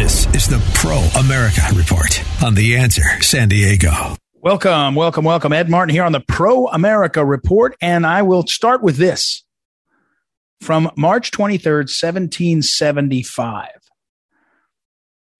This is the Pro America Report on The Answer San Diego. Welcome, welcome, welcome. Ed Martin here on the Pro America Report. And I will start with this from March 23rd, 1775.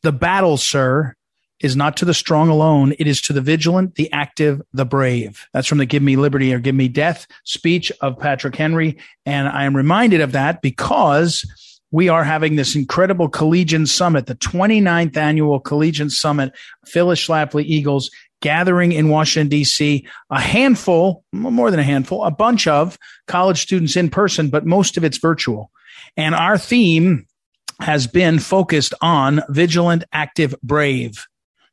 The battle, sir, is not to the strong alone. It is to the vigilant, the active, the brave. That's from the Give Me Liberty or Give Me Death speech of Patrick Henry. And I am reminded of that because we are having this incredible Collegian Summit, the 29th annual Collegian Summit, Phyllis Schlafly Eagles gathering in Washington, D.C. A handful, more than a handful, a bunch of college students in person, but most of it's virtual. And our theme has been focused on vigilant, active, brave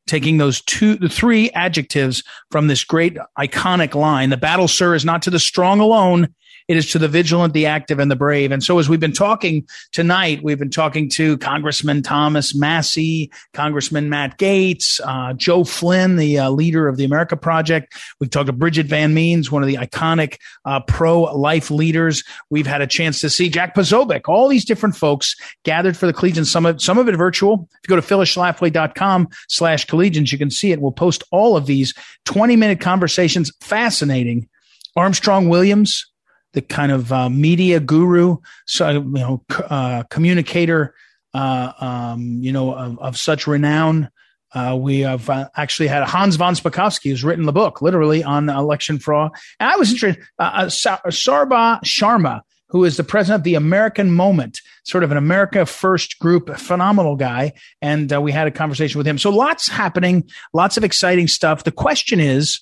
taking those two, the three adjectives from this great iconic line. The battle, sir, is not to the strong alone. It is to the vigilant, the active, and the brave. And so, as we've been talking tonight, we've been talking to Congressman Thomas Massie, Congressman Matt Gaetz, uh, Joe Flynn, the uh, leader of the America Project. We've talked to Bridget Van Means, one of the iconic uh, pro-life leaders. We've had a chance to see Jack Posobiec, all these different folks gathered for the Collegian Summit. Some of it virtual. If you go to phyllisschlafly.com slash collegians, you can see it. We'll post all of these 20-minute conversations. Fascinating. Armstrong Williams, the kind of uh, media guru, so you know, uh, communicator, uh, um, you know, of, of such renown. Uh, we have uh, actually had Hans von Spakovsky, who's written the book literally on election fraud. And I was interested, uh, Saurabh Sharma, who is the president of the American Moment, sort of an America First group, phenomenal guy. And we had a conversation with him. So lots happening, lots of exciting stuff. The question is,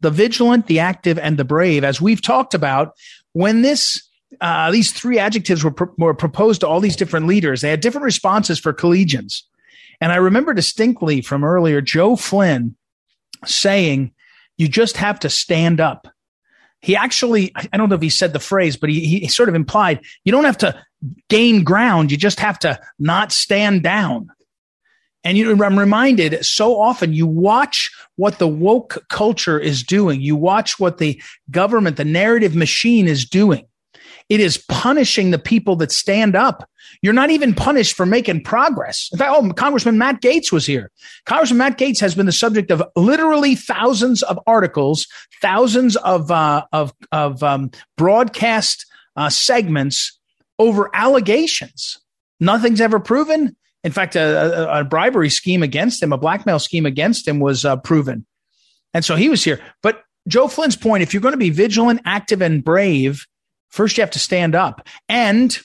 the vigilant, the active, and the brave, as we've talked about, when this uh, these three adjectives were, pro- were proposed to all these different leaders, they had different responses for collegians. And I remember distinctly from earlier Joe Flynn saying, "You just have to stand up." He actually, I don't know if he said the phrase, but he, he sort of implied you don't have to gain ground. You just have to not stand down. And you, I'm reminded so often you watch what the woke culture is doing. You watch what the government, the narrative machine is doing. It is punishing the people that stand up. You're not even punished for making progress. In fact, oh, Congressman Matt Gaetz was here. Congressman Matt Gaetz has been the subject of literally thousands of articles, thousands of uh, of of um, broadcast uh, segments over allegations. Nothing's ever proven. In fact, a, a, a, bribery scheme against him, a blackmail scheme against him was uh, proven. And so he was here. But Joe Flynn's point if you're going to be vigilant, active, and brave, first you have to stand up. And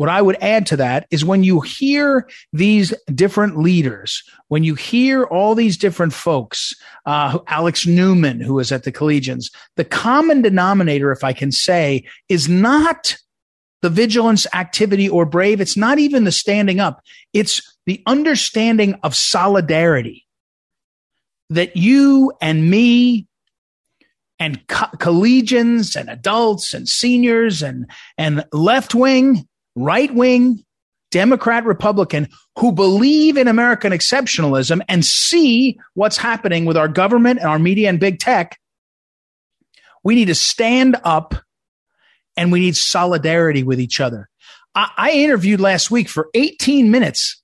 what I would add to that is when you hear these different leaders, when you hear all these different folks, uh, Alex Newman, who is at the Collegians, the common denominator, if I can say, is not the vigilance activity or brave. It's not even the standing up. It's the understanding of solidarity that you and me and co- collegians and adults and seniors and, and left wing, right wing, Democrat, Republican who believe in American exceptionalism and see what's happening with our government and our media and big tech. We need to stand up and we need solidarity with each other. I, I interviewed last week for 18 minutes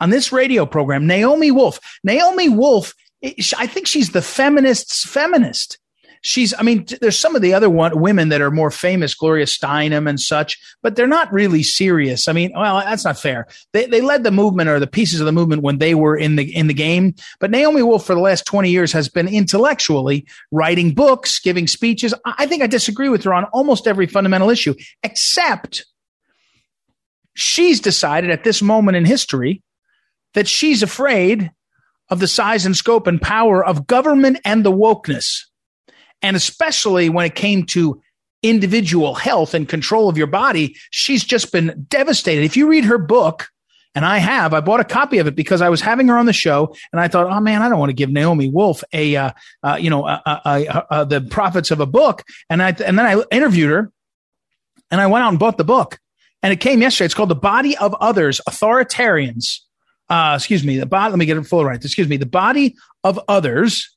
on this radio program Naomi Wolf. Naomi Wolf, I think she's the feminist's feminist she's i mean there's some of the other one, women that are more famous gloria steinem and such but they're not really serious. I mean well that's not fair. They, they led the movement or the pieces of the movement when they were in the in the game but naomi wolf for the last 20 years has been intellectually writing books giving speeches. I think i disagree with her on almost every fundamental issue except she's decided at this moment in history that she's afraid of the size and scope and power of government and the wokeness and especially when it came to individual health and control of your body, she's just been devastated. If you read her book, And I have. I bought a copy of it because I was having her on the show, and I thought, oh man, I don't want to give Naomi Wolf a, uh, uh, you know, the profits of a book. And I and then I interviewed her, and I went out and bought the book, and it came yesterday. It's called "The Body of Others: Authoritarians." Uh, excuse me, the body. Let me get it full right. Excuse me, "The Body of Others."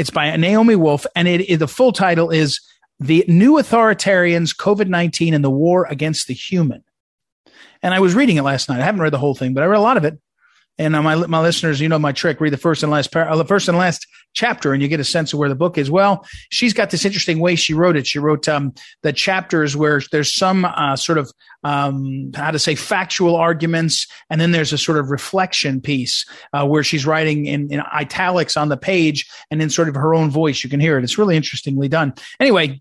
It's by Naomi Wolf, and it, it the full title is "The New Authoritarians: COVID nineteen and the War Against the Human." And I was reading it last night. I haven't read the whole thing, but I read a lot of it. And uh, my my listeners, you know my trick: read the first and last par- uh, the first and last chapter, and you get a sense of where the book is. Well, she's got this interesting way she wrote it. She wrote um, the chapters where there's some uh, sort of um, how to say factual arguments, and then there's a sort of reflection piece uh, where she's writing in, in italics on the page, and in sort of her own voice. You can hear it. It's really interestingly done. Anyway,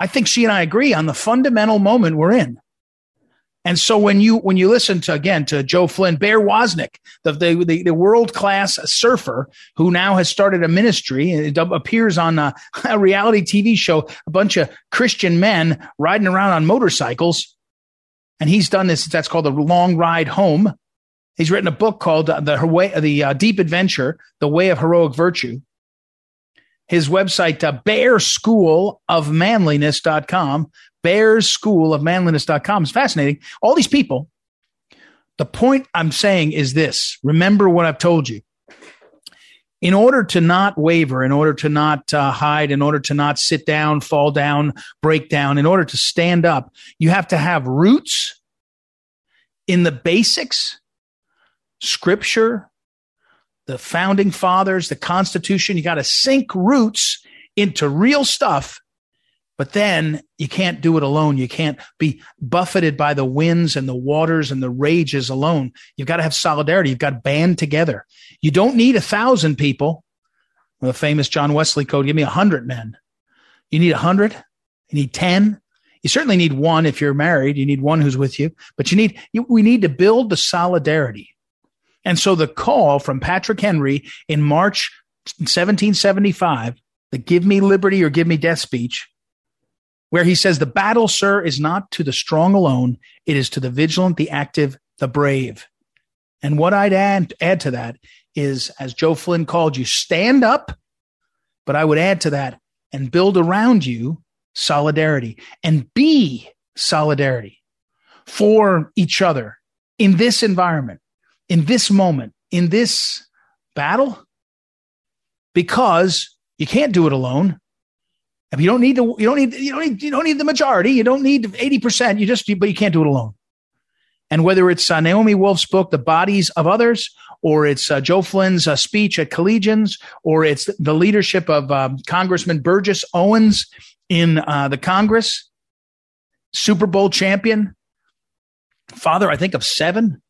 I think she and I agree on the fundamental moment we're in and so when you when you listen to again to Joe Flynn, Bear Woznick, the the, the, the world class surfer who now has started a ministry, it appears on a, a reality TV show, a bunch of Christian men riding around on motorcycles, and he's done this. That's called the Long Ride Home. He's written a book called uh, the way, the uh, Deep Adventure, the Way of Heroic Virtue. His website, uh, bearschoolofmanliness.com, Bears School of Manliness.com is fascinating. All these people. The point I'm saying is this remember what I've told you. In order to not waver, in order to not uh, hide, in order to not sit down, fall down, break down, in order to stand up, you have to have roots in the basics, scripture, the founding fathers, the Constitution. You got to sink roots into real stuff but then you can't do it alone. You can't be buffeted by the winds and the waters and the rages alone. You've got to have solidarity. You've got to band together. You don't need a thousand people. The famous John Wesley code, give me a hundred men. You need a hundred. You need 10. You certainly need one if you're married. You need one who's with you, but you need, you, we need to build the solidarity. And so the call from Patrick Henry in March 1775, the give me liberty or give me death speech, where he says, The battle, sir, is not to the strong alone, it is to the vigilant, the active, the brave. And what I'd add, add to that is, as Joe Flynn called you, stand up. But I would add to that and build around you solidarity and be solidarity for each other in this environment, in this moment, in this battle, because you can't do it alone. You don't need the, you don't need, you don't need, you don't need the majority. You don't need 80%. You just, but you can't do it alone. And whether it's uh, Naomi Wolf's book, The Bodies of Others, or it's uh, Joe Flynn's uh, speech at Collegians, or it's the leadership of um, Congressman Burgess Owens in uh, the Congress, Super Bowl champion, father, I think, of seven,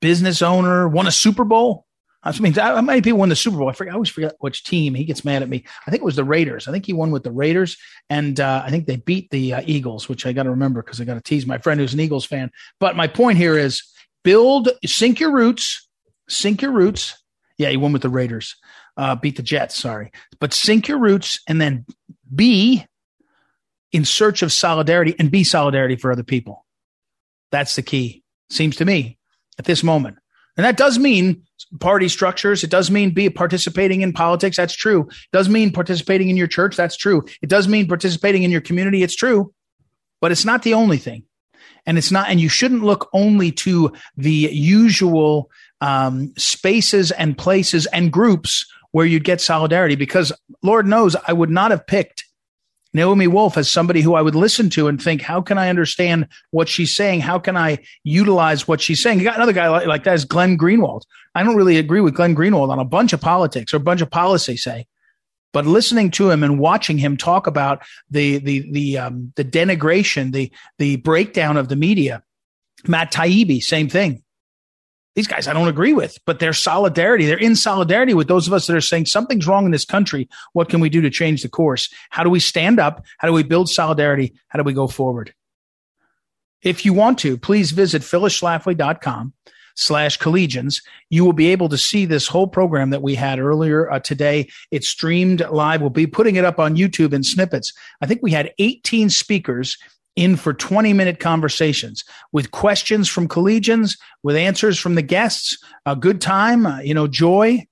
business owner, won a Super Bowl. I mean, I, how many people won the Super Bowl? I forget. I always forget which team. He gets mad at me. I think it was the Raiders. I think he won with the Raiders, and uh, I think they beat the uh, Eagles, which I got to remember because I got to tease my friend who's an Eagles fan. But my point here is build, sink your roots, sink your roots. Yeah, he won with the Raiders. Uh, beat the Jets. Sorry, but sink your roots and then be in search of solidarity and be solidarity for other people. That's the key. Seems to me at this moment. And that does mean party structures. It does mean be participating in politics. That's true. It does mean participating in your church. That's true. It does mean participating in your community. It's true. But it's not the only thing. And it's not, and you shouldn't look only to the usual um, spaces and places and groups where you'd get solidarity because Lord knows I would not have picked Naomi Wolf as somebody who I would listen to and think, how can I understand what she's saying? How can I utilize what she's saying? You got another guy like, like that is Glenn Greenwald. I don't really agree with Glenn Greenwald on a bunch of politics or a bunch of policy, say, but listening to him and watching him talk about the the the um, the denigration, the the breakdown of the media. Matt Taibbi, same thing these guys I don't agree with, but their solidarity, they're in solidarity with those of us that are saying something's wrong in this country. What can we do to change the course? How do we stand up? How do we build solidarity? How do we go forward? If you want to, please visit phyllisschlafly.com slash collegians. You will be able to see this whole program that we had earlier uh, today. It's streamed live. We'll be putting it up on YouTube in snippets. I think we had 18 speakers in for 20 minute conversations with questions from collegians, with answers from the guests, a good time, uh, you know, joy,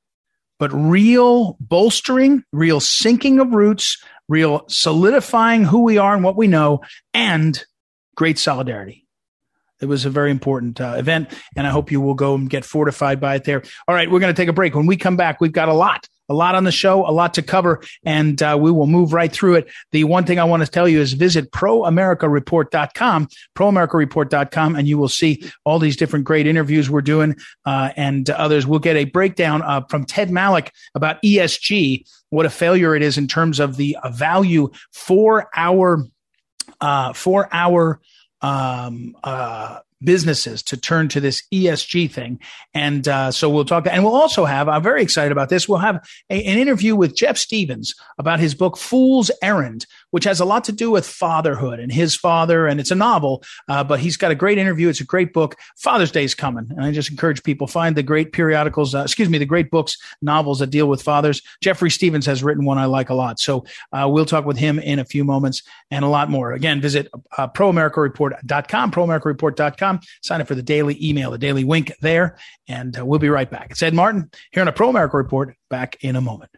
but real bolstering, real sinking of roots, real solidifying who we are and what we know, and great solidarity. It was a very important uh, event, and I hope you will go and get fortified by it there. All right, we're going to take a break. When we come back, we've got a lot a lot on the show, a lot to cover, and uh, we will move right through it. The one thing I want to tell you is visit proamericareport.com, proamericareport.com, and you will see all these different great interviews we're doing uh, and others. We'll get a breakdown uh, from Ted Malloch about ESG, what a failure it is in terms of the uh, value for our uh, for our um, uh, businesses to turn to this ESG thing. And uh, so we'll talk, and we'll also have, I'm very excited about this. We'll have a, an interview with Jeff Stephens about his book, Fool's Errand, which has a lot to do with fatherhood and his father. And it's a novel, uh, but he's got a great interview. It's a great book. Father's Day is coming. And I just encourage people find the great periodicals, uh, excuse me, the great books, novels that deal with fathers. Jeffrey Stephens has written one I like a lot. So uh, we'll talk with him in a few moments and a lot more. Again, visit uh, proamericareport.com, proamericareport.com. Sign up for the daily email, the daily wink there. And uh, we'll be right back. It's Ed Martin here on a Pro America Report. Back in a moment.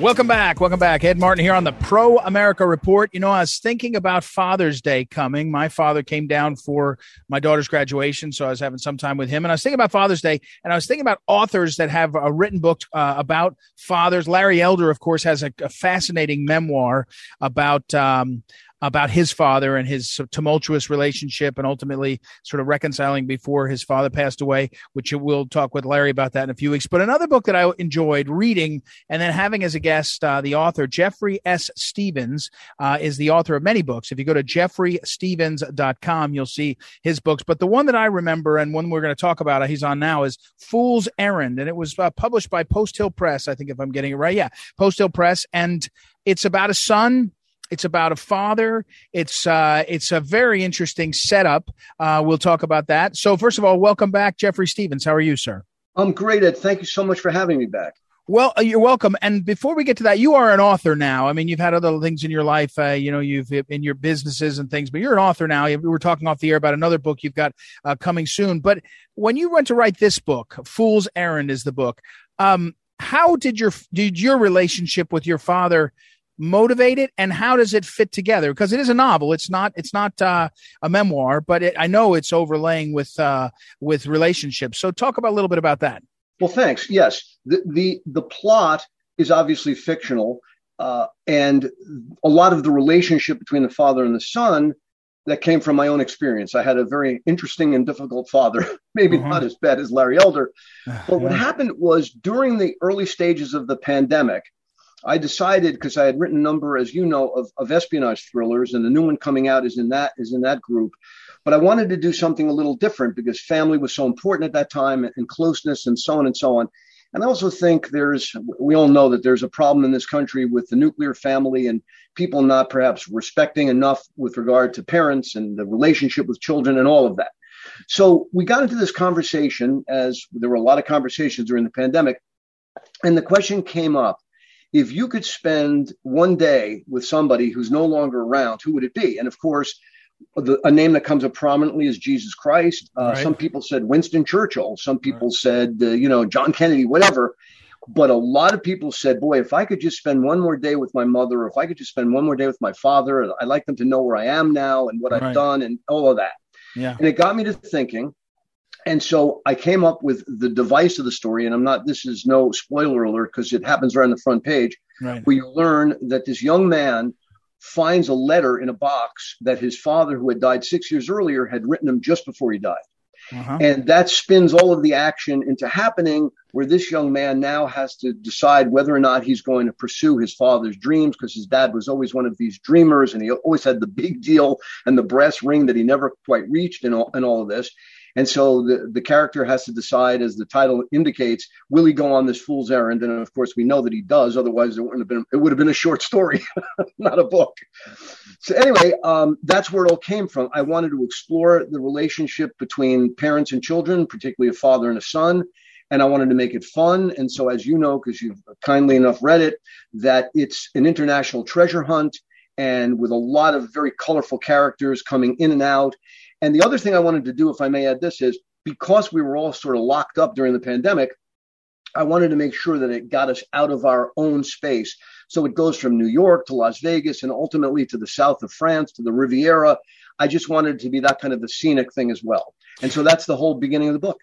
Welcome back. Welcome back. Ed Martin here on the Pro America Report. You know, I was thinking about Father's Day coming. My father came down for my daughter's graduation, so I was having some time with him. And I was thinking about Father's Day, and I was thinking about authors that have a written book uh, about fathers. Larry Elder, of course, has a, a fascinating memoir about um, about his father and his tumultuous relationship and ultimately sort of reconciling before his father passed away, which we'll talk with Larry about that in a few weeks. But another book that I enjoyed reading and then having as a guest, uh, the author, Jeffrey S. Stephens, uh, is the author of many books. If you go to jeffreystephens.com, you'll see his books. But the one that I remember and one we're going to talk about, uh, he's on now, is Fool's Errand. And it was uh, published by Post Hill Press, I think, if I'm getting it right. Yeah, Post Hill Press. And it's about a son it's about a father. It's uh, it's a very interesting setup. Uh, we'll talk about that. So first of all, welcome back, Jeffrey Stephens. How are you, sir? I'm great, Ed. Thank you so much for having me back. Well, uh, you're welcome. And before we get to that, you are an author now. I mean, you've had other things in your life, uh, you know, you've in your businesses and things, but you're an author now. We were talking off the air about another book you've got uh, coming soon. But when you went to write this book, Fool's Errand is the book. Um, how did your did your relationship with your father motivate it and how does it fit together? Because it is a novel. It's not it's not uh, a memoir but it, i know it's overlaying with uh, with relationships. So talk about a little bit about that. Well thanks. Yes. The the, the plot is obviously fictional uh, and a lot of the relationship between the father and the son that came from my own experience. I had a very interesting and difficult father, maybe uh-huh. not as bad as Larry Elder. But what happened was during the early stages of the pandemic, I decided because I had written a number, as you know, of, of espionage thrillers, and the new one coming out is in that is in that group. But I wanted to do something a little different because family was so important at that time, and, and closeness, and so on and so on. And I also think there's, we all know that there's a problem in this country with the nuclear family and people not perhaps respecting enough with regard to parents and the relationship with children and all of that. So we got into this conversation as there were a lot of conversations during the pandemic. And the question came up if you could spend one day with somebody who's no longer around, who would it be? And of course, the, a name that comes up prominently is Jesus Christ. Uh, right. Some people said Winston Churchill. Some people right. said, uh, you know, John Kennedy, whatever. But a lot of people said, boy, if I could just spend one more day with my mother, or if I could just spend one more day with my father, I'd like them to know where I am now and what right. I've done and all of that. Yeah. And it got me to thinking, and so I came up with the device of the story, and I'm not, this is no spoiler alert because it happens right on the front page. Right. We learn that this young man finds a letter in a box that his father, who had died six years earlier, had written him just before he died. Uh-huh. And that spins all of the action into happening where this young man now has to decide whether or not he's going to pursue his father's dreams because his dad was always one of these dreamers and he always had the big deal and the brass ring that he never quite reached and all, and all of this. And so the, the character has to decide, as the title indicates, will he go on this fool's errand? And of course, we know that he does. Otherwise, it wouldn't have been. It would have been a short story, not a book. So anyway, um, that's where it all came from. I wanted to explore the relationship between parents and children, particularly a father and a son, and I wanted to make it fun. And so, as you know, because you've kindly enough read it, that it's an international treasure hunt and with a lot of very colorful characters coming in and out. And the other thing I wanted to do, if I may add this, is because we were all sort of locked up during the pandemic, I wanted to make sure that it got us out of our own space. So it goes from New York to Las Vegas and ultimately to the south of France, to the Riviera. I just wanted to be that kind of the scenic thing as well. And so that's the whole beginning of the book.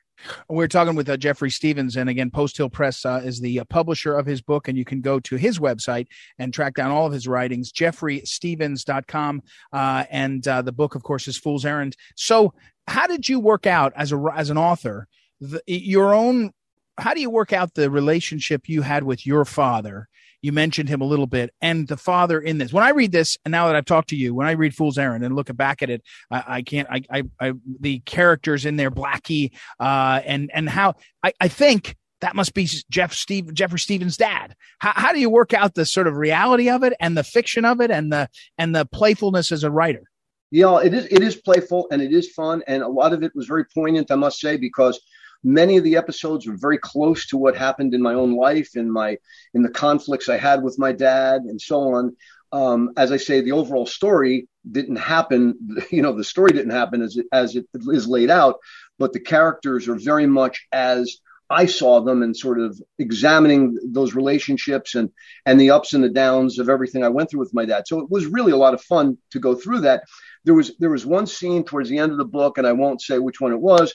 We're talking with uh, Jeffrey Stephens, and again, Post Hill Press uh, is the uh, publisher of his book, and you can go to his website and track down all of his writings, jeffreystephens.com. Uh, and uh, the book, of course, is Fool's Errand. So, how did you work out as a as an author the, your own? How do you work out the relationship you had with your father you mentioned him a little bit, and the father in this. When I read this, and now that I've talked to you, when I read Fool's Errand and look back at it, I, I can't. I, I, I, the characters in there, Blackie, uh, and and how I, I think that must be Jeff Steve Jeffrey Stephens' dad. How, how do you work out the sort of reality of it and the fiction of it and the and the playfulness as a writer? Yeah, it is. It is playful and it is fun, and a lot of it was very poignant, I must say, because Many of the episodes were very close to what happened in my own life, in my in the conflicts I had with my dad, and so on. Um, as I say, the overall story didn't happen. You know, the story didn't happen as it, as it is laid out, but the characters are very much as I saw them and sort of examining those relationships and and the ups and the downs of everything I went through with my dad. So it was really a lot of fun to go through that. There was there was one scene towards the end of the book, and I won't say which one it was,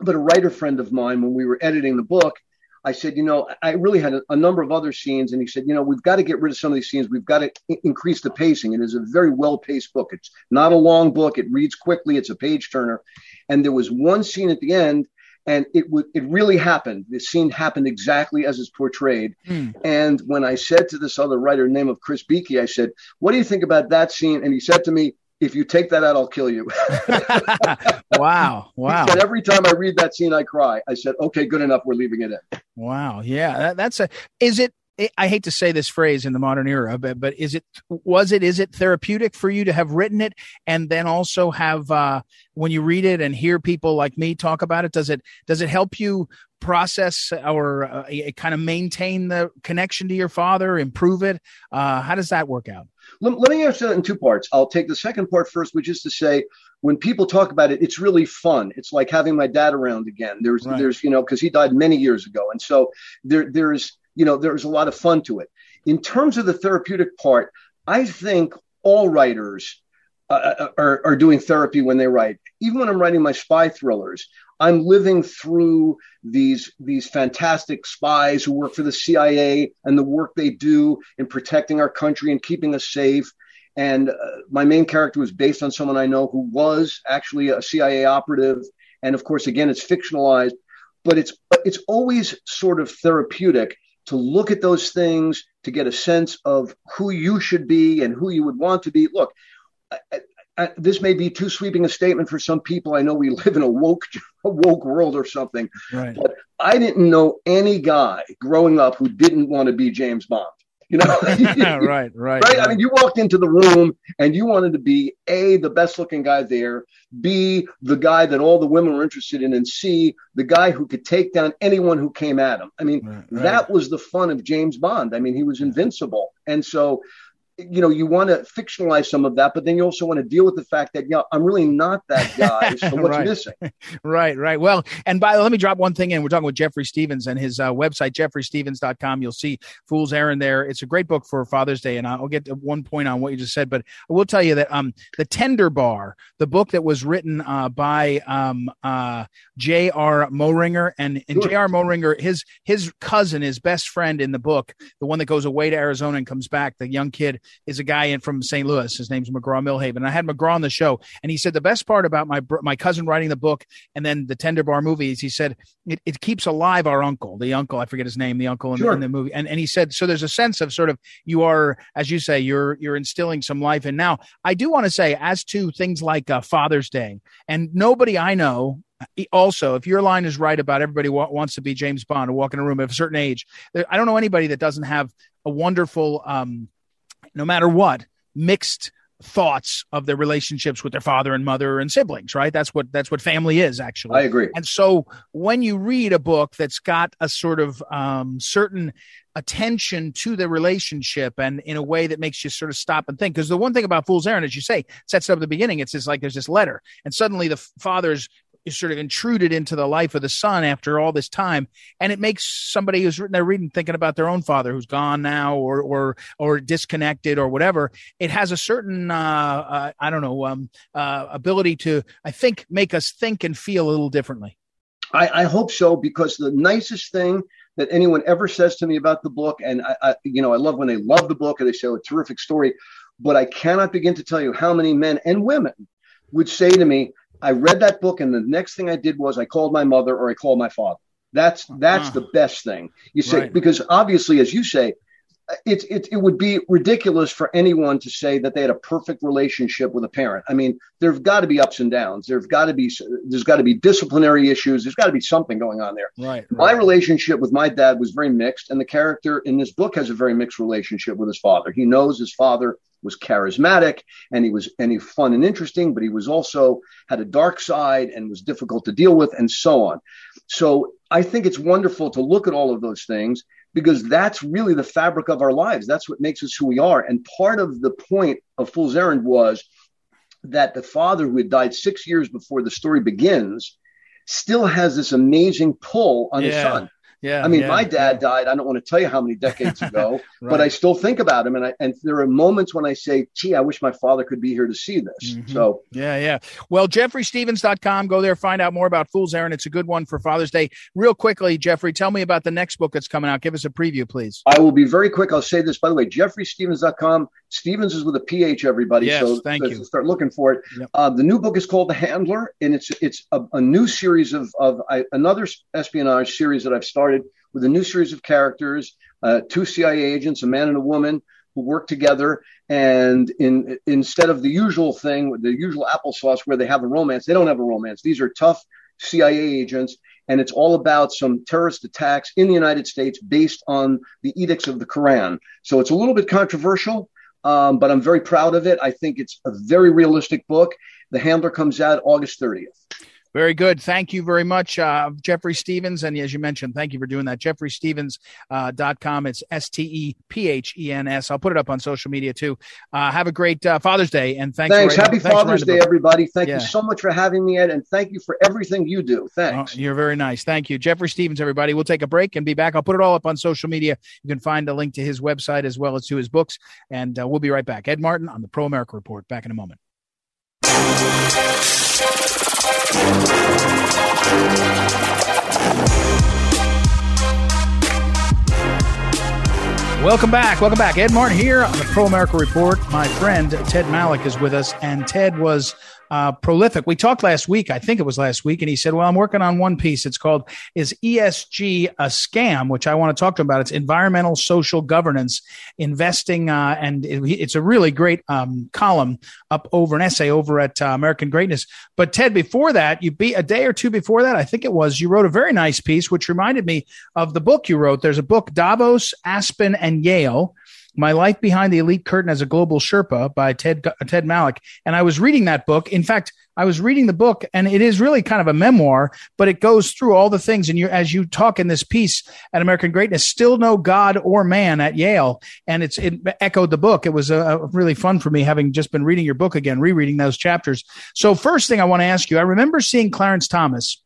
but a writer friend of mine, when we were editing the book, I said, you know, I really had a, a, number of other scenes, and he said, you know, we've got to get rid of some of these scenes. We've got to I- increase the pacing. It is a very well-paced book. It's not a long book. It reads quickly. It's a page turner. And there was one scene at the end, and it would it really happened. The scene happened exactly as it's portrayed. Mm. And when I said to this other writer, name of Chris Beakey, I said, "What do you think about that scene?" And he said to me, if you take that out, I'll kill you. wow. Wow. But every time I read that scene, I cry. I said, okay, good enough. We're leaving it in. Wow. Yeah. That, that's a, is it, I hate to say this phrase in the modern era, but, but is it, was it, is it therapeutic for you to have written it and then also have, uh, when you read it and hear people like me talk about it, does it, does it help you process or uh, kind of maintain the connection to your father, improve it? Uh, how does that work out? Let, let me answer that in two parts. I'll take the second part first, which is to say, when people talk about it, it's really fun. It's like having my dad around again. There's, right. there's, you know, because he died many years ago, and so there, there's, you know, there's a lot of fun to it. In terms of the therapeutic part, I think all writers uh, uh are, are doing therapy when they write. Even when I'm writing my spy thrillers, I'm living through these these fantastic spies who work for the CIA and the work they do in protecting our country and keeping us safe. And uh, my main character was based on someone I know who was actually a CIA operative. And of course, again, it's fictionalized, but it's it's always sort of therapeutic to look at those things to get a sense of who you should be and who you would want to be. Look, uh, this may be too sweeping a statement for some people. I know we live in a woke, a woke world or something, right. but I didn't know any guy growing up who didn't want to be James Bond. You know, right, right, right, right. I mean, you walked into the room and you wanted to be a the best looking guy there, b the guy that all the women were interested in, and c the guy who could take down anyone who came at him. I mean, right, right. that was the fun of James Bond. I mean, he was invincible, and so you know, you want to fictionalize some of that, but then you also want to deal with the fact that, yeah, I'm really not that guy. So what's right. missing? right, right. Well, and by the way let me drop one thing in. We're talking with Jeffrey Stephens and his uh, website, jeffreystephens.com. You'll see Fool's Errand there. It's a great book for Father's Day. And I'll get to one point on what you just said, but I will tell you that um, The Tender Bar, the book that was written uh, by um, uh, J.R. Moehringer, and, and sure. J.R. Moehringer, his, his cousin, his best friend in the book, the one that goes away to Arizona and comes back, the young kid, is a guy in from St. Louis. His name's McGraw Milhaven. I had McGraw on the show, and he said the best part about my my cousin writing the book and then the Tender Bar movies, he said it, it keeps alive our uncle, the uncle I forget his name, the uncle in, sure. the, in the movie, and and he said so. There's a sense of sort of you are, as you say, you're you're instilling some life. And now I do want to say, as to things like uh, Father's Day, and nobody I know also, if your line is right about everybody wa- wants to be James Bond or walk in a room at a certain age, I don't know anybody that doesn't have a wonderful, um, no matter what, mixed thoughts of their relationships with their father and mother and siblings right? That's what that's what family is actually. I agree. And so when you read a book that's got a sort of um, certain attention to the relationship and in a way that makes you sort of stop and think because the one thing about fool's errand as you say sets up at the beginning it's just like there's this letter and suddenly the father's is sort of intruded into the life of the son after all this time. And it makes somebody who's written their reading thinking about their own father who's gone now or or or disconnected or whatever. It has a certain uh, uh, i don't know um, uh, ability to i think make us think and feel a little differently. I, I hope so because the nicest thing that anyone ever says to me about the book and I, I you know i love when they love the book and they say a terrific story but i cannot begin to tell you how many men and women would say to me I read that book, and the next thing I did was I called my mother or I called my father. That's that's uh-huh. the best thing you say right. because obviously, as you say, it, it, it would be ridiculous for anyone to say that they had a perfect relationship with a parent. I mean, there've got to be ups and downs. There've got to be there's got to be disciplinary issues. There's got to be something going on there. Right, My relationship with my dad was very mixed, and the character in this book has a very mixed relationship with his father. He knows his father was charismatic and he was and he fun and interesting, but he was also had a dark side and was difficult to deal with, and so on. So I think it's wonderful to look at all of those things because that's really the fabric of our lives. That's what makes us who we are. And part of the point of Fool's Errand was that the father who had died six years before the story begins still has this amazing pull on yeah. his son. Yeah. I mean, yeah, my dad yeah. died. I don't want to tell you how many decades ago, right. but I still think about him. And I, and there are moments when I say, gee, I wish my father could be here to see this. Mm-hmm. So, yeah, yeah. Well, JeffreyStephens.com. Go there, find out more about Fool's Errand. It's a good one for Father's Day. Real quickly, Jeffrey, tell me about the next book that's coming out. Give us a preview, please. I will be very quick. I'll say this, by the way, JeffreyStephens.com. Stephens is with a PH, everybody. Yes, so thank you. start looking for it. Yep. Uh, the new book is called The Handler, and it's it's a, a new series of, of I, another espionage series that I've started with a new series of characters, uh, two CIA agents, a man and a woman who work together. And in instead of the usual thing, the usual applesauce where they have a romance, they don't have a romance. These are tough CIA agents, and it's all about some terrorist attacks in the United States based on the edicts of the Quran. So it's a little bit controversial, um, but I'm very proud of it. I think it's a very realistic book. The Handler comes out August 30th. Very good. Thank you very much, uh, Jeffrey Stephens. And as you mentioned, thank you for doing that. JeffreyStephens.com. Uh, it's S T E P H E N S. I'll put it up on social media too. Uh, have a great uh, Father's Day. And thanks. Thanks. Happy thanks Father's Day, everybody. Thank yeah. you so much for having me, Ed. And thank you for everything you do. Thanks. Oh, you're very nice. Thank you. Jeffrey Stephens, everybody. We'll take a break and be back. I'll put it all up on social media. You can find a link to his website as well as to his books. And uh, we'll be right back. Ed Martin on the Pro America Report. Back in a moment. Welcome back. Welcome back. Ed Martin here on the Pro America Report. My friend Ted Malloch is with us, and Ted was uh, prolific. We talked last week, I think it was last week, and he said, "Well, I'm working on one piece. It's called Is ESG a Scam?" Which I want to talk to him about. It's environmental social governance, investing, uh, and it, it's a really great um, column up over an essay over at uh, American Greatness. But Ted, before that, you be a day or two before that, I think it was, you wrote a very nice piece, which reminded me of the book you wrote. There's a book, Davos, Aspen, and Yale my Life Behind the Elite Curtain as a Global Sherpa by Ted Ted Malloch. And I was reading that book. In fact, I was reading the book, and it is really kind of a memoir, but it goes through all the things. And you, as you talk in this piece at American Greatness, still no God or man at Yale, and it's it echoed the book. It was really fun for me having just been reading your book again, rereading those chapters. So, first thing I want to ask you, I remember seeing Clarence Thomas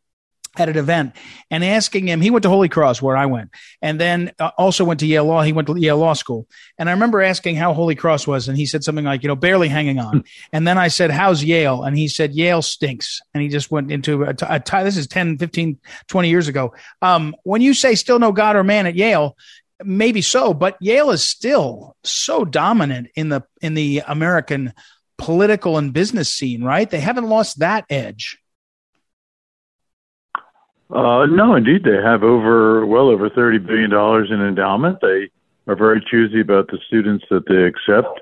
at an event and asking him, he went to Holy Cross where I went and then uh, also went to Yale Law. He went to Yale Law School. And I remember asking how Holy Cross was. And he said something like, you know, barely hanging on. Hmm. and then I said, how's Yale? And he said, Yale stinks. And he just went into a, this is 10, 15, 20 years ago. Um, when you say still no God or man at Yale, maybe so, but Yale is still so dominant in the, in the American political and business scene, right? They haven't lost that edge. Uh, no, indeed, they have over well over thirty billion dollars in endowment. They are very choosy about the students that they accept,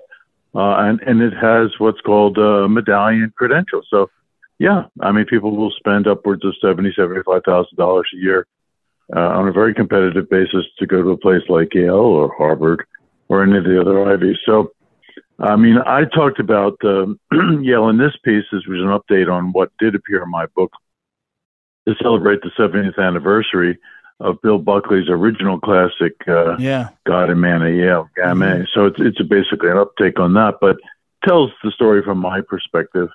uh, and and it has what's called a medallion credential. So yeah, I mean, people will spend upwards of seventy, seventy-five thousand dollars a year uh, on a very competitive basis to go to a place like Yale or Harvard or any of the other Ivies. So, I mean, I talked about uh, Yale in this piece. This was an update on what did appear in my book to celebrate the 70th anniversary of Bill Buckley's original classic, uh, yeah. God and Man of Yale, Game. Mm-hmm. So it's, it's basically an uptake on that, but tells the story from my perspective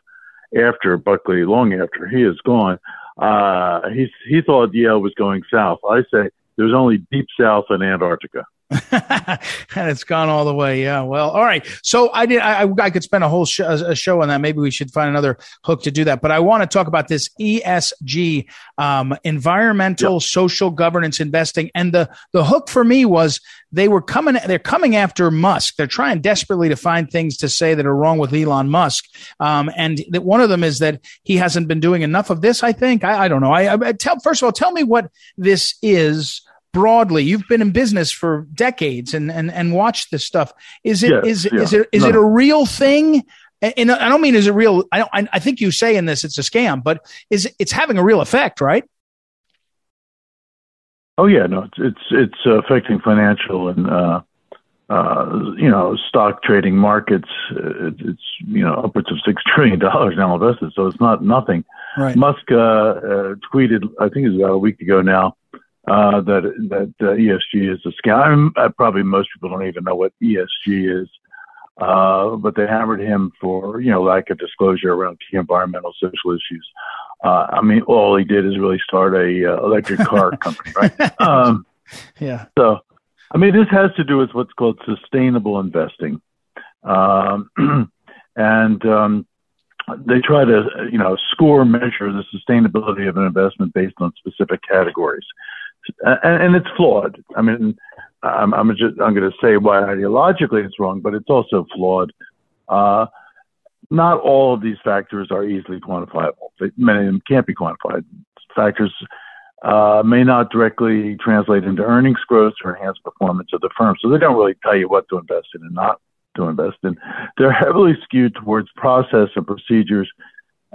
after Buckley, long after he is gone. Uh, he, he thought Yale was going south. I say there's only deep south in Antarctica. and it's gone all the way. Yeah. Well, all right. So I did. I, I could spend a whole sh- a show on that. Maybe we should find another hook to do that. But I want to talk about this ESG, um, environmental, yep. social governance investing, and the the hook for me was they were coming. They're coming after Musk. They're trying desperately to find things to say that are wrong with Elon Musk. Um, and that one of them is that he hasn't been doing enough of this. I think. I, I don't know. I, I tell first of all, tell me what this is broadly you've been in business for decades and and and watched this stuff is it yes, is yeah. is it is no. it a real thing and I don't mean is it real I don't I think you say in this it's a scam but is it's having a real effect right Oh yeah no it's it's, it's affecting financial and uh uh, you know, stock trading markets, it's, you know, upwards of $6 trillion now invested. So it's not nothing. Right. Musk, uh, uh, tweeted, I think it was about a week ago now, uh, that that uh, ESG is a scam. I, probably most people don't even know what ESG is, uh, but they hammered him for you know lack of disclosure around key environmental social issues. Uh, I mean, all he did is really start a uh, electric car company, right? Um, yeah. So, I mean, this has to do with what's called sustainable investing, um, and um, they try to, you know, score measure the sustainability of an investment based on specific categories and, and it's flawed. I mean, I'm, I'm just I'm going to say why ideologically it's wrong, but it's also flawed. Uh, not all of these factors are easily quantifiable. Many of them can't be quantified. Factors uh, may not directly translate into earnings growth or enhance performance of the firm, so they don't really tell you what to invest in and not to invest in. They're heavily skewed towards process and procedures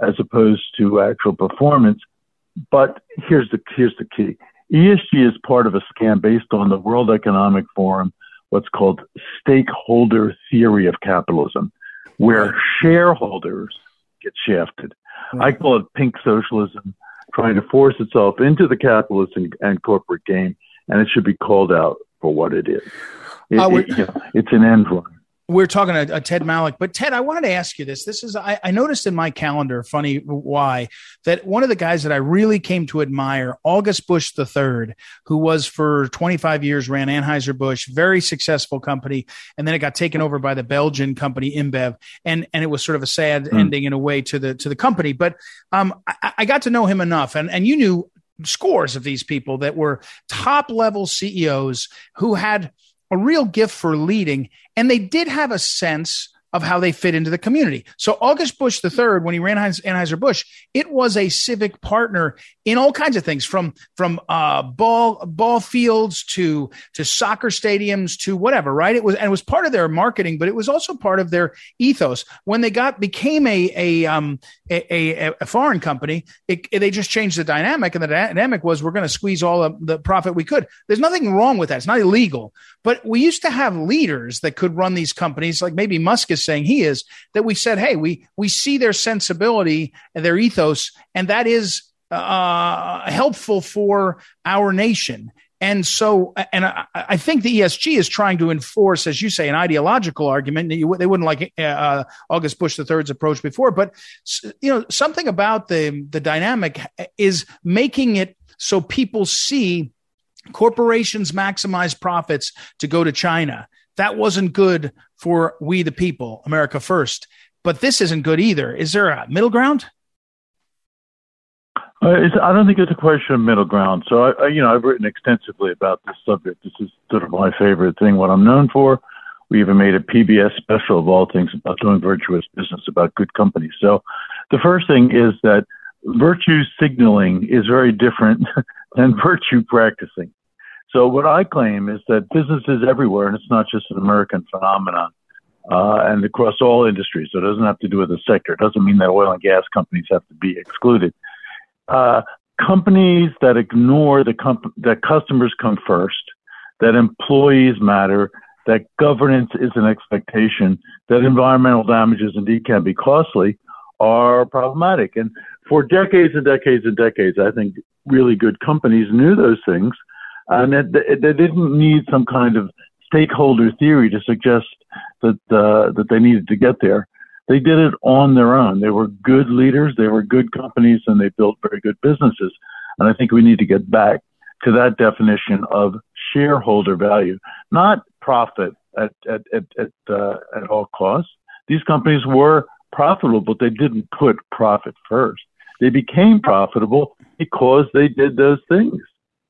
as opposed to actual performance. But here's the here's the key: ESG is part of a scam based on the World Economic Forum, what's called stakeholder theory of capitalism, where shareholders get shafted. I call it pink socialism, trying to force itself into the capitalist and, and corporate game, and it should be called out for what it is. It, uh, it, you know, it's an end run we're talking to, uh, Ted Malloch, but Ted, I wanted to ask you this. This is I, I, noticed in my calendar, funny why, that one of the guys that I really came to admire, August Busch III, who was for 25 years ran Anheuser Busch, very successful company, and then it got taken over by the Belgian company InBev, and and it was sort of a sad mm. ending in a way to the to the company. But um, I, I got to know him enough, and and you knew scores of these people that were top level CEOs who had a real gift for leading, and they did have a sense of how they fit into the community. So August Busch III, when he ran Anheuser Busch, it was a civic partner in all kinds of things, from from uh, ball ball fields to to soccer stadiums to whatever. Right? It was and it was part of their marketing, but it was also part of their ethos. When they got became a a um a, a, a foreign company, it, it, they just changed the dynamic, and the dynamic was we're going to squeeze all of the profit we could. There's nothing wrong with that. It's not illegal, but we used to have leaders that could run these companies, like maybe Musk is saying he is. That we said, hey, we we see their sensibility and their ethos, and that is uh, helpful for our nation. And so, and I, I, think the ESG is trying to enforce, as you say, an ideological argument. You, they wouldn't like uh, August Busch III's approach before, but you know, something about the the dynamic is making it so people see corporations maximize profits to go to China. That wasn't good for we the people, America first. But this isn't good either. Is there a middle ground? Uh, I don't think it's a question of middle ground. So, I, I, you know, I've written extensively about this subject. This is sort of my favorite thing, what I'm known for. We even made a PBS special of all things about doing virtuous business, about good companies. So, the first thing is that virtue signaling is very different than virtue practicing. So, what I claim is that businesses everywhere, and it's not just an American phenomenon, uh, and across all industries. So it doesn't have to do with the sector. It doesn't mean that oil and gas companies have to be excluded. Uh, companies that ignore the comp- that customers come first, that employees matter, that governance is an expectation, that environmental damages indeed can be costly, are problematic. And for decades and decades and decades, I think really good companies knew those things, and that they didn't need some kind of stakeholder theory to suggest that uh, that they needed to get there. They did it on their own. They were good leaders, they were good companies, and they built very good businesses. And I think we need to get back to that definition of shareholder value, not profit at at at at, uh, at all costs. These companies were profitable, but they didn't put profit first. They became profitable because they did those things.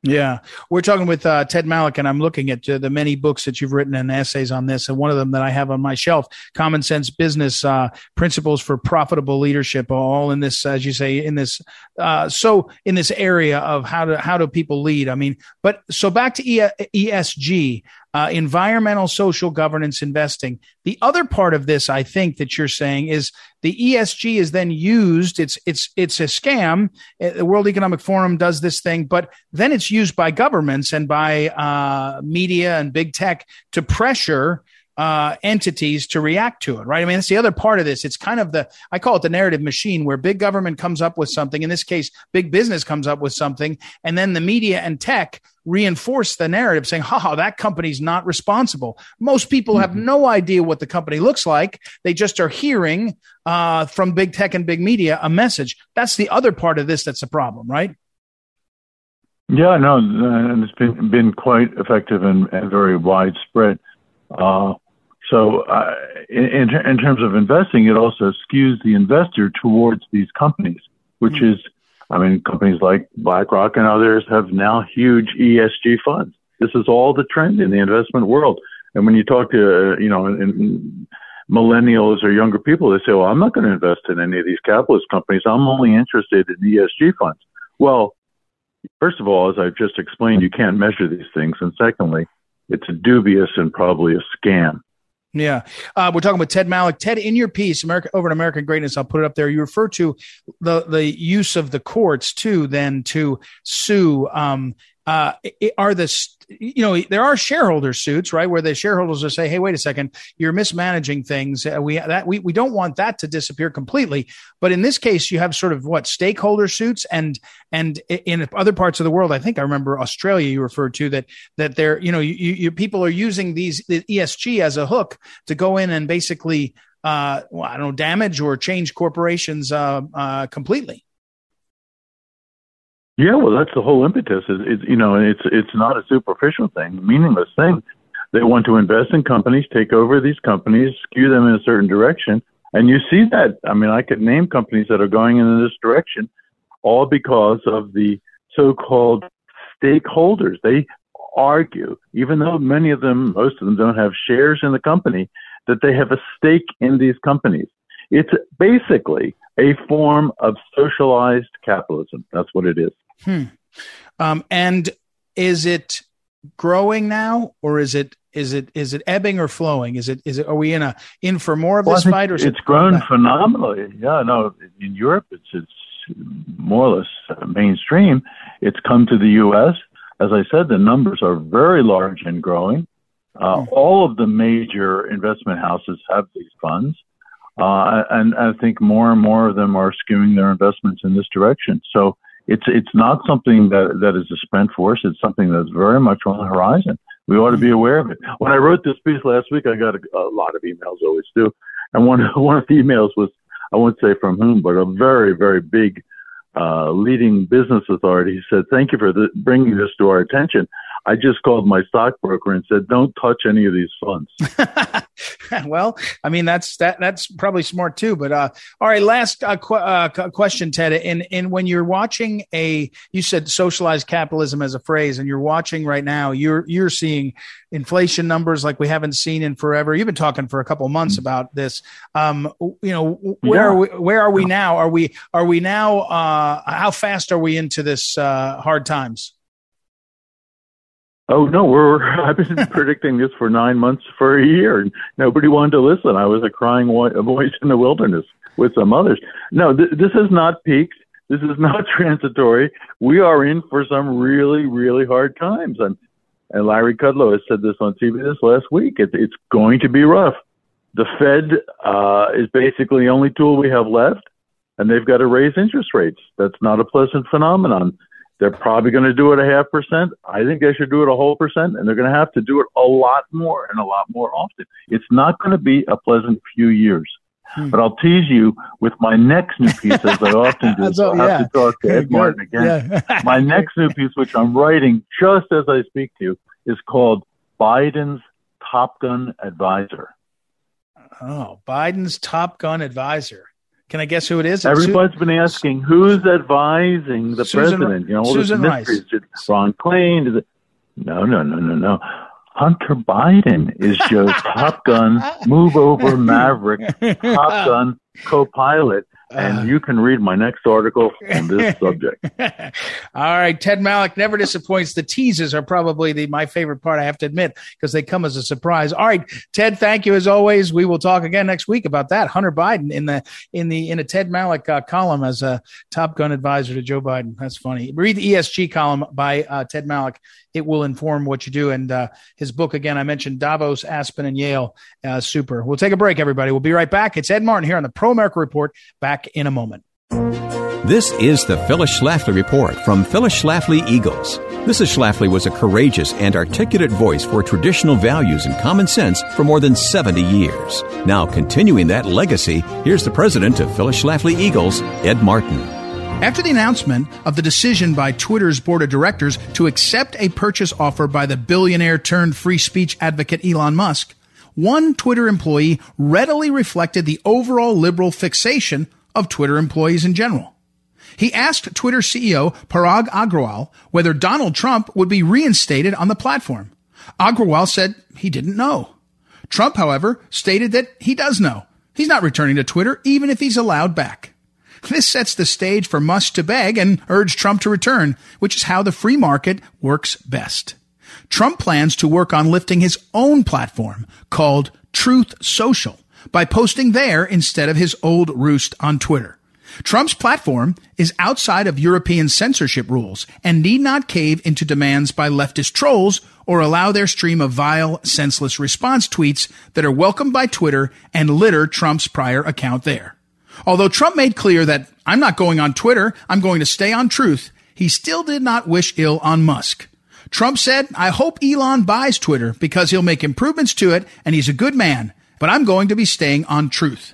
Yeah, we're talking with uh, Ted Malloch, and I'm looking at uh, the many books that you've written and essays on this. And one of them that I have on my shelf, "Common Sense Business uh, Principles for Profitable Leadership," all in this, as you say, in this. Uh, so in this area of how to how do people lead? I mean, but so back to e- ESG uh, environmental social governance investing. The other part of this, I think that you're saying is the ESG is then used. It's it's it's a scam. Uh, the World Economic Forum does this thing, but then it's used by governments and by uh, media and big tech to pressure uh, entities to react to it, right? I mean, that's the other part of this. It's kind of the, I call it the narrative machine where big government comes up with something. In this case, big business comes up with something. And then the media and tech reinforce the narrative saying, ha, that company's not responsible. Most people have mm-hmm. no idea what the company looks like. They just are hearing uh, from big tech and big media a message. That's the other part of this that's a problem, right? Yeah, no, and it's been been quite effective and, and very widespread. Uh, so, uh, in, in terms of investing, it also skews the investor towards these companies, which mm-hmm. is, I mean, companies like BlackRock and others have now huge ESG funds. This is all the trend in the investment world. And when you talk to, uh, you know, in, in millennials or younger people, they say, well, I'm not going to invest in any of these capitalist companies. I'm only interested in ESG funds. Well, first of all, as I've just explained, you can't measure these things. And secondly, it's dubious and probably a scam. Yeah. Uh, we're talking with Ted Malloch. Ted, in your piece, America over at American Greatness, I'll put it up there. You refer to the, the use of the courts too, then to sue um, uh, are the you know there are shareholder suits right where the shareholders will say hey wait a second you're mismanaging things. Uh, we that we, we don't want that to disappear completely. But in this case you have sort of what stakeholder suits? And and in other parts of the world i think i remember australia you referred to that that they're you know you, you people are using these the esg as a hook to go in and basically uh well, i don't know damage or change corporations uh, uh completely yeah, well, that's the whole impetus. Is, is you know, it's it's not a superficial thing, meaningless thing. They want to invest in companies, take over these companies, skew them in a certain direction, and you see that. I mean, I could name companies that are going in this direction, all because of the so-called stakeholders. They argue, even though many of them, most of them, don't have shares in the company, that they have a stake in these companies. It's basically a form of socialized capitalism. That's what it is. Hmm. Um, and is it growing now, or is it is it is it ebbing or flowing? Is it is it are we in a in for more of this well, fight, or it's it grown phenomenally? Yeah, no, in Europe it's it's more or less mainstream. It's come to the U.S. As I said, the numbers are very large and growing. Uh, hmm. All of the major investment houses have these funds. Uh, and I think more and more of them are skewing their investments in this direction. So it's it's not something that that is a sprint force. It's something that's very much on the horizon. We ought to be aware of it. When I wrote this piece last week, I got a, a lot of emails, always do, and one one of the emails was I won't say from whom, but a very very big uh, leading business authority. Said, "Thank you for the, bringing this to our attention." I just called my stockbroker and said, "Don't touch any of these funds." well, I mean that's that that's probably smart too. But uh, all right, last uh, qu- uh, question, Ted. In in when you're watching a, you said socialized capitalism as a phrase, and you're watching right now, you're you're seeing inflation numbers like we haven't seen in forever. You've been talking for a couple months mm-hmm. about this. Um, you know, where yeah. are we? Where are we now? Are we are we now? Uh, how fast are we into this uh, hard times? Oh no, we're I've been predicting this for nine months for a year, and nobody wanted to listen. I was a crying voice in the wilderness with some others. No, th- this is not peaked. This is not transitory. We are in for some really, really hard times, and and Larry Kudlow has said this on TV this last week. It, it's going to be rough. The Fed uh, is basically the only tool we have left, and they've got to raise interest rates. That's not a pleasant phenomenon. They're probably going to do it a half percent. I think they should do it a whole percent, and they're going to have to do it a lot more and a lot more often. It's not going to be a pleasant few years. Hmm. But I'll tease you with my next new piece, as I often do. so I'll yeah. have to talk to Ed Martin again. Yeah. my next new piece, which I'm writing just as I speak to you, is called Biden's Top Gun Advisor. Oh, Biden's Top Gun Advisor. Can I guess who it is? Everybody's Su- been asking who's advising the Susan, president. You know, all Susan this mystery. Rice. Is it Ron Klain? Is it? No, no, no, no, no. Hunter Biden is Joe's Top Gun, move over Maverick, Top Gun co-pilot and uh, you can read my next article on this subject. All right, Ted Malloch never disappoints. The teases are probably the my favorite part. I have to admit because they come as a surprise. All right, Ted, thank you as always. We will talk again next week about that. Hunter Biden in the in the in a Ted Malloch uh, column as a Top Gun advisor to Joe Biden. That's funny. Read the ESG column by uh, Ted Malloch. It will inform what you do. And uh, his book again, I mentioned Davos, Aspen, and Yale. Uh, super. We'll take a break, everybody. We'll be right back. It's Ed Martin here on the Pro America Report. Back back in a moment. This is the Phyllis Schlafly Report from Phyllis Schlafly Eagles. Mrs. Schlafly was a courageous and articulate voice for traditional values and common sense for more than 70 years. Now, continuing that legacy, here's the president of Phyllis Schlafly Eagles, Ed Martin. After the announcement of the decision by Twitter's board of directors to accept a purchase offer by the billionaire turned free speech advocate Elon Musk, one Twitter employee readily reflected the overall liberal fixation of Twitter employees in general. He asked Twitter CEO Parag Agrawal whether Donald Trump would be reinstated on the platform. Agrawal said he didn't know. Trump, however, stated that he does know. He's not returning to Twitter even if he's allowed back. This sets the stage for Musk to beg and urge Trump to return, which is how the free market works best. Trump plans to work on lifting his own platform called Truth Social by posting there instead of his old roost on Twitter. Trump's platform is outside of European censorship rules and need not cave into demands by leftist trolls or allow their stream of vile, senseless response tweets that are welcomed by Twitter and litter Trump's prior account there. Although Trump made clear that I'm not going on Twitter, I'm going to stay on truth, he still did not wish ill on Musk. Trump said, I hope Elon buys Twitter because he'll make improvements to it and he's a good man but I'm going to be staying on truth.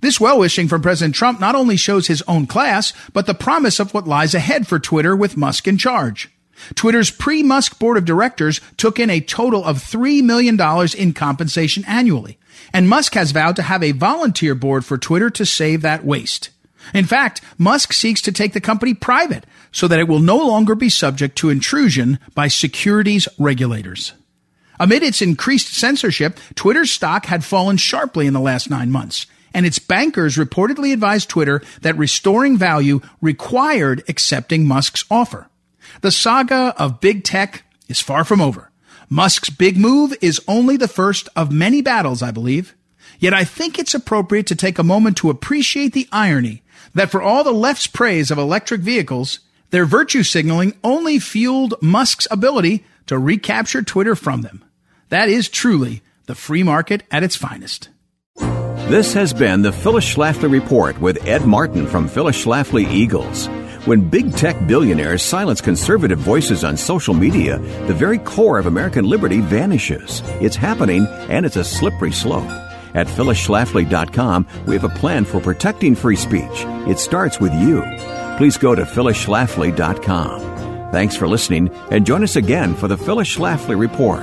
This well wishing from President Trump not only shows his own class, but the promise of what lies ahead for Twitter with Musk in charge. Twitter's pre-Musk board of directors took in a total of $3 million in compensation annually. And Musk has vowed to have a volunteer board for Twitter to save that waste. In fact, Musk seeks to take the company private so that it will no longer be subject to intrusion by securities regulators. Amid its increased censorship, Twitter's stock had fallen sharply in the last nine months, and its bankers reportedly advised Twitter that restoring value required accepting Musk's offer. The saga of big tech is far from over. Musk's big move is only the first of many battles, I believe. Yet I think it's appropriate to take a moment to appreciate the irony that for all the left's praise of electric vehicles, their virtue signaling only fueled Musk's ability to recapture Twitter from them. That is truly the free market at its finest. This has been the Phyllis Schlafly Report with Ed Martin from Phyllis Schlafly Eagles. When big tech billionaires silence conservative voices on social media, the very core of American liberty vanishes. It's happening, and it's a slippery slope. At phyllisschlafly.com, we have a plan for protecting free speech. It starts with you. Please go to phyllisschlafly.com. Thanks for listening, and join us again for the Phyllis Schlafly Report.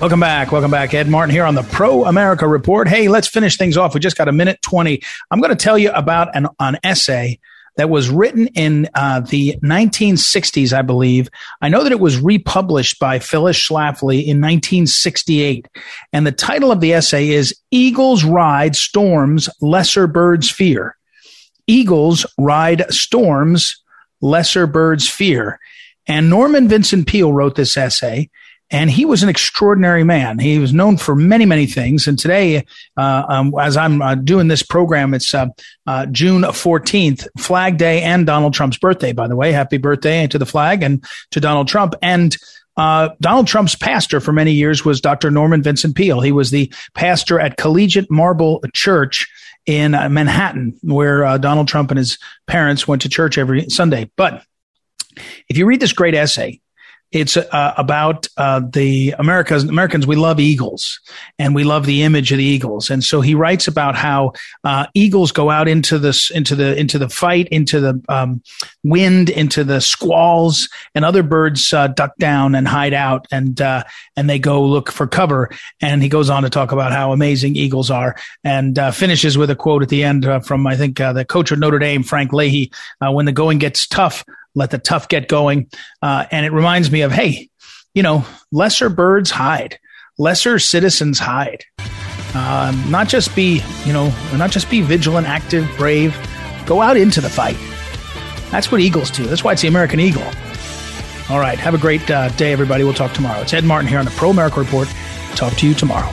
Welcome back. Welcome back. Ed Martin here on the Pro America Report. Hey, let's finish things off. We just got a minute 20. I'm going to tell you about an, an essay that was written in uh, the 1960s, I believe. I know that it was republished by Phyllis Schlafly in 1968. And the title of the essay is Eagles Ride Storms Lesser Birds Fear. Eagles Ride Storms Lesser Birds Fear. And Norman Vincent Peale wrote this essay. And he was an extraordinary man. He was known for many, many things. And today, uh, um, as I'm uh, doing this program, it's uh, uh June 14th, Flag Day and Donald Trump's birthday, by the way. Happy birthday to the flag and to Donald Trump. And uh, Donald Trump's pastor for many years was Dr. Norman Vincent Peale. He was the pastor at Collegiate Marble Church in uh, Manhattan, where Donald Trump and his parents went to church every Sunday. But if you read this great essay, it's uh, about uh, the Americans. Americans, we love eagles, and we love the image of the eagles. And so he writes about how uh, eagles go out into this, into the, into the fight, into the um, wind, into the squalls, and other birds uh, duck down and hide out, and uh, and they go look for cover. And he goes on to talk about how amazing eagles are, and uh, finishes with a quote at the end from I think the coach of Notre Dame, Frank Leahy, when the going gets tough let the tough get going. Uh, and it reminds me of, hey, you know, lesser birds hide, lesser citizens hide. Um, not just be, you know, not just be vigilant, active, brave. Go out into the fight. That's what eagles do. That's why it's the American eagle. All right. Have a great uh, day, everybody. We'll talk tomorrow. It's Ed Martin here on the Pro America Report. Talk to you tomorrow.